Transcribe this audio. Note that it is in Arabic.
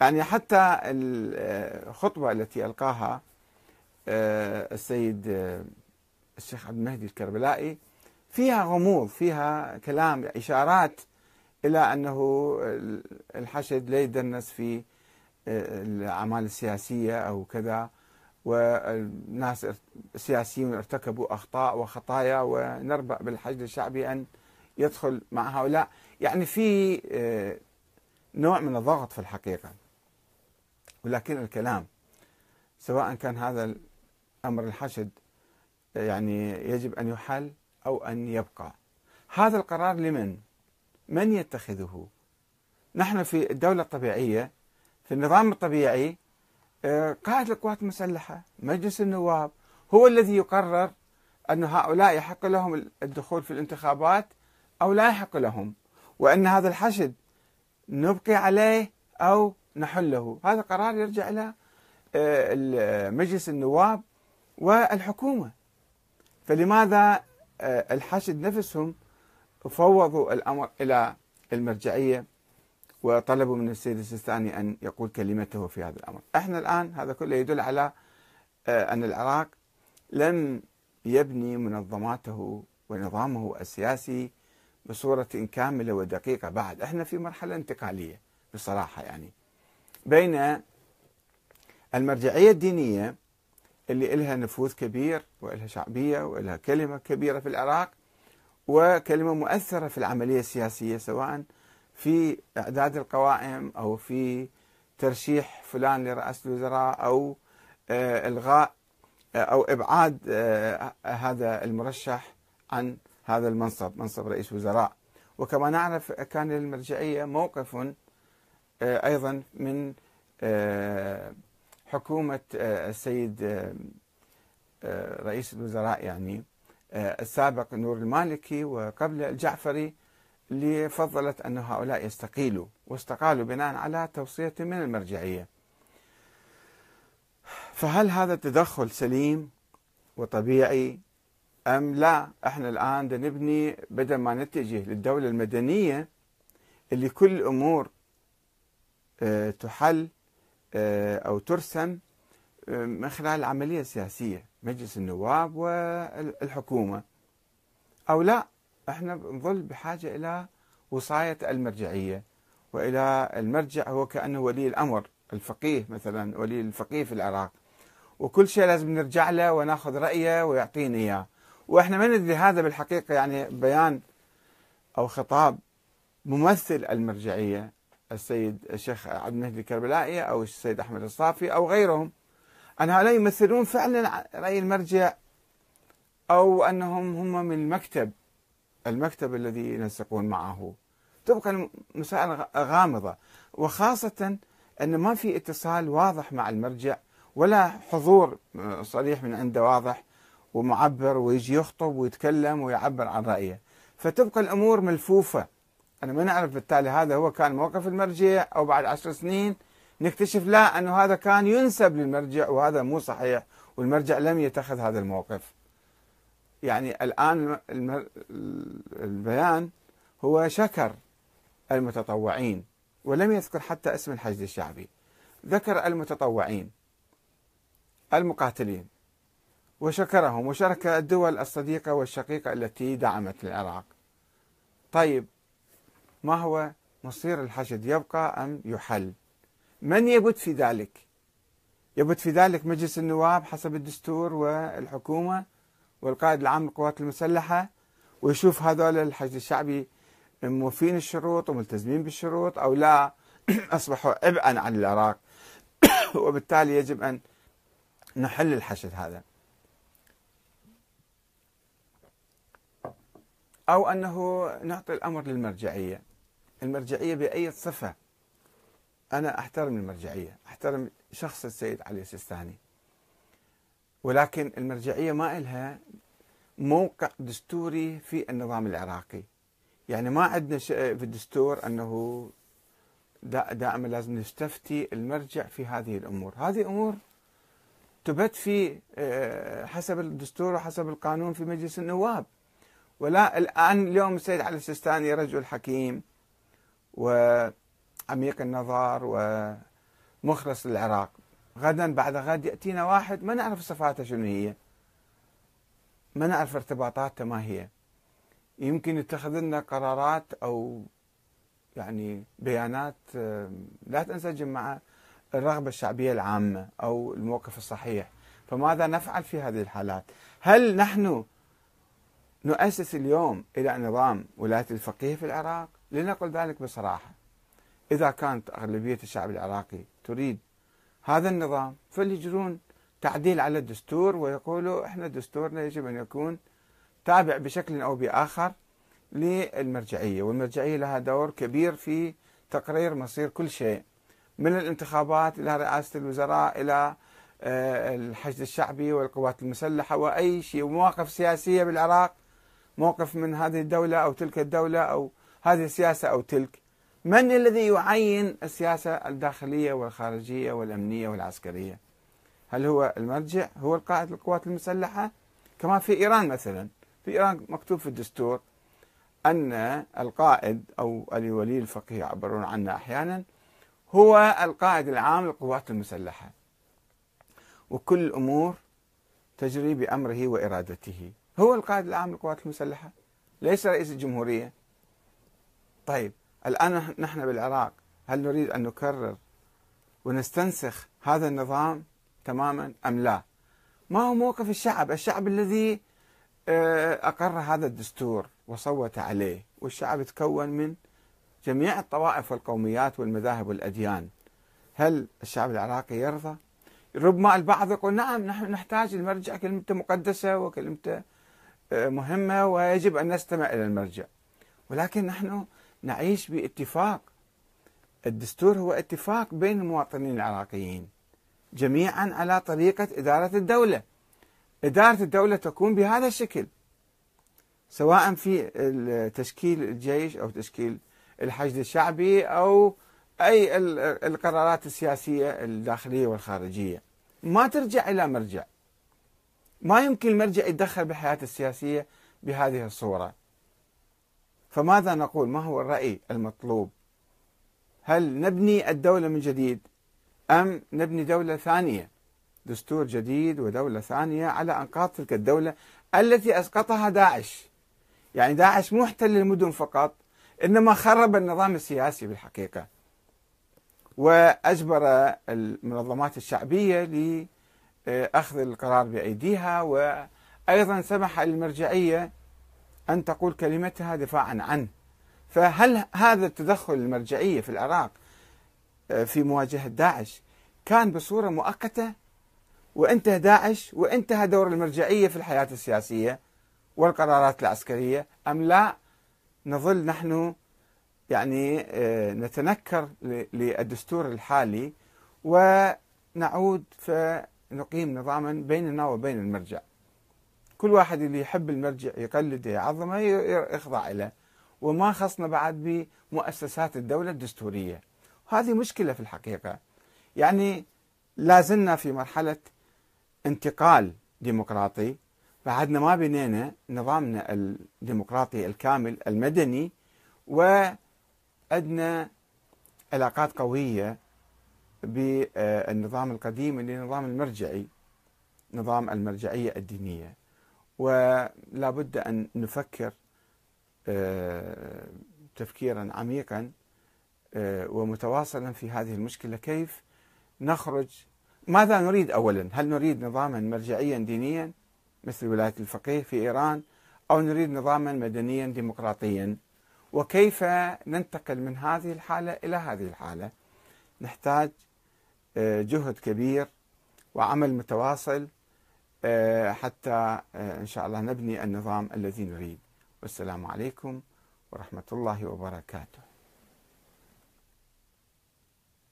يعني حتى الخطبة التي ألقاها آه، السيد آه، الشيخ عبد المهدي الكربلائي فيها غموض فيها كلام إشارات إلى أنه الحشد لا يدنس في آه، الأعمال السياسية أو كذا والناس السياسيون ارتكبوا أخطاء وخطايا ونربأ بالحشد الشعبي أن يدخل مع هؤلاء. يعني في نوع من الضغط في الحقيقة. ولكن الكلام سواء كان هذا أمر الحشد يعني يجب أن يحل أو أن يبقى هذا القرار لمن؟ من يتخذه؟ نحن في الدولة الطبيعية في النظام الطبيعي آه، قائد القوات المسلحة مجلس النواب هو الذي يقرر أن هؤلاء يحق لهم الدخول في الانتخابات أو لا يحق لهم وأن هذا الحشد نبقي عليه أو نحله. هذا قرار يرجع إلى آه، مجلس النواب والحكومة. فلماذا آه، الحشد نفسهم فوضوا الأمر إلى المرجعية وطلبوا من السيد السيستاني أن يقول كلمته في هذا الأمر؟ إحنا الآن هذا كله يدل على آه، أن العراق لم يبني منظماته ونظامه السياسي بصورة كاملة ودقيقة بعد. إحنا في مرحلة انتقالية بصراحة يعني. بين المرجعية الدينية اللي لها نفوذ كبير ولها شعبية ولها كلمة كبيرة في العراق وكلمة مؤثرة في العملية السياسية سواء في إعداد القوائم أو في ترشيح فلان لرئاسة الوزراء أو آه، إلغاء آه، أو إبعاد آه، هذا المرشح عن هذا المنصب منصب رئيس وزراء. وكما نعرف كان للمرجعية موقف أيضا من حكومة آه، السيد آه، آه، رئيس الوزراء يعني السابق نور المالكي وقبل الجعفري اللي فضلت أن هؤلاء يستقيلوا واستقالوا بناء على توصية من المرجعية. فهل هذا التدخل سليم وطبيعي أم لا؟ إحنا الآن نبني بدل ما نتجه للدولة المدنية اللي كل الأمور تحل آه، أو ترسم آه، من خلال العملية السياسية مجلس النواب والحكومة. أو لا إحنا نظل بحاجة إلى وصاية المرجعية وإلى المرجع هو كأنه ولي الأمر الفقيه مثلا ولي الفقيه في العراق. وكل شيء لازم نرجع له وناخذ رأيه ويعطينا إياه. وإحنا ما ندري هذا بالحقيقة يعني بيان أو خطاب ممثل المرجعية. السيد الشيخ عبد المهدي الكربلائي أو السيد أحمد الصافي أو غيرهم أن هؤلاء يمثلون فعلا رأي المرجع أو أنهم هم من المكتب المكتب الذي ينسقون معه. تبقى المسائل غامضة. وخاصة أن ما في اتصال واضح مع المرجع ولا حضور صريح من عنده واضح ومعبر ويجي يخطب ويتكلم ويعبر عن رأيه. فتبقى الأمور ملفوفة. أنا ما نعرف بالتالي هذا هو كان موقف المرجع أو بعد عشر سنين نكتشف لا أنه هذا كان ينسب للمرجع وهذا مو صحيح والمرجع لم يتخذ هذا الموقف. يعني الآن البيان هو شكر المتطوعين ولم يذكر حتى اسم الحشد الشعبي. ذكر المتطوعين المقاتلين وشكرهم وشارك الدول الصديقة والشقيقة التي دعمت العراق طيب ما هو مصير الحشد؟ يبقى أم يحل. من يبت في ذلك؟ يبت في ذلك مجلس النواب حسب الدستور والحكومة والقائد العام للقوات المسلحة ويشوف هذول الحشد الشعبي موفين الشروط وملتزمين بالشروط أو لا. أصبحوا عبئا عن العراق وبالتالي يجب أن نحل الحشد هذا. أو أنه نعطي الأمر للمرجعية. المرجعية بأي صفة. أنا أحترم المرجعية أحترم شخص السيد علي السيستاني. ولكن المرجعية ما إلها موقع دستوري في النظام العراقي. يعني ما عندنا في الدستور أنه دائما لازم نستفتي المرجع في هذه الأمور. هذه أمور تبت في آه، حسب الدستور وحسب القانون في مجلس النواب. ولا الآن اليوم السيد علي السيستاني رجل حكيم وعميق النظر مخلص للعراق غدا بعد غد يأتينا واحد ما نعرف صفاته شنو هي. ما نعرف ارتباطاته ما هي. يمكن يتخذ لنا قرارات أو يعني بيانات لا تنسجم مع الرغبة الشعبية العامة أو الموقف الصحيح. فماذا نفعل في هذه الحالات؟ هل نحن نؤسس اليوم إلى نظام ولاية الفقيه في العراق؟ لنقل ذلك بصراحة. إذا كانت أغلبية الشعب العراقي تريد هذا النظام فليجرون تعديل على الدستور ويقولوا إحنا دستورنا يجب أن يكون تابع بشكل أو بآخر للمرجعية والمرجعية لها دور كبير في تقرير مصير كل شيء من الانتخابات إلى رئاسة الوزراء إلى آه، الحشد الشعبي والقوات المسلحة وأي شيء ومواقف سياسية بالعراق موقف من هذه الدولة أو تلك الدولة أو هذه السياسة أو تلك. من الذي يعين السياسة الداخلية والخارجية والأمنية والعسكرية؟ هل هو المرجع؟ هو القائد للقوات المسلحة؟ كما في إيران مثلا. في إيران مكتوب في الدستور أن القائد أو الولي الفقيه يعبرون عنه أحيانا هو القائد العام للقوات المسلحة. وكل الأمور تجري بأمره وإرادته. هو القائد العام للقوات المسلحة؟ ليس رئيس الجمهورية. طيب الآن نحن بالعراق هل نريد أن نكرر ونستنسخ هذا النظام تماما أم لا؟ ما هو موقف الشعب؟ الشعب الذي آه، أقر هذا الدستور وصوت عليه والشعب تكون من جميع الطوائف والقوميات والمذاهب والأديان. هل الشعب العراقي يرضى؟ ربما البعض يقول نعم نحن نحتاج المرجع كلمته مقدسة وكلمته آه، مهمة ويجب أن نستمع إلى المرجع. ولكن نحن نعيش باتفاق. الدستور هو اتفاق بين المواطنين العراقيين جميعا على طريقة إدارة الدولة. إدارة الدولة تكون بهذا الشكل سواء في تشكيل الجيش أو تشكيل الحشد الشعبي أو أي القرارات السياسية الداخلية والخارجية. ما ترجع إلى مرجع. ما يمكن المرجع يتدخل بالحياة السياسية بهذه الصورة. فماذا نقول؟ ما هو الرأي المطلوب؟ هل نبني الدولة من جديد أم نبني دولة ثانية؟ دستور جديد ودولة ثانية على أنقاض تلك الدولة التي أسقطها داعش. يعني داعش مو احتل المدن فقط إنما خرب النظام السياسي بالحقيقة. وأجبر المنظمات الشعبية لأخذ القرار بأيديها وأيضا سمح للمرجعية أن تقول كلمتها دفاعا عنه. فهل هذا التدخل المرجعية في العراق آه، في مواجهة داعش كان بصورة مؤقتة؟ وانتهى داعش وانتهى دور المرجعية في الحياة السياسية والقرارات العسكرية أم لا نظل نحن يعني آه، نتنكر للدستور الحالي ونعود فنقيم نظاما بيننا وبين المرجع؟ كل واحد اللي يحب المرجع يقلده يعظمه يخضع له وما خصنا بعد بمؤسسات الدولة الدستورية. هذه مشكلة في الحقيقة. يعني لازلنا في مرحلة انتقال ديمقراطي. بعدنا ما بنينا نظامنا الديمقراطي الكامل المدني. وعندنا علاقات قوية بالنظام القديم اللي نظام المرجعي نظام المرجعية الدينية. ولا بد أن نفكر آه، تفكيرا عميقا آه، ومتواصلا في هذه المشكلة. كيف نخرج؟ ماذا نريد أولا؟ هل نريد نظاما مرجعيا دينيا مثل ولاية الفقيه في إيران أو نريد نظاما مدنيا ديمقراطيا؟ وكيف ننتقل من هذه الحالة إلى هذه الحالة؟ نحتاج آه، جهد كبير وعمل متواصل حتى آه، إن شاء الله نبني النظام الذي نريد. والسلام عليكم ورحمة الله وبركاته.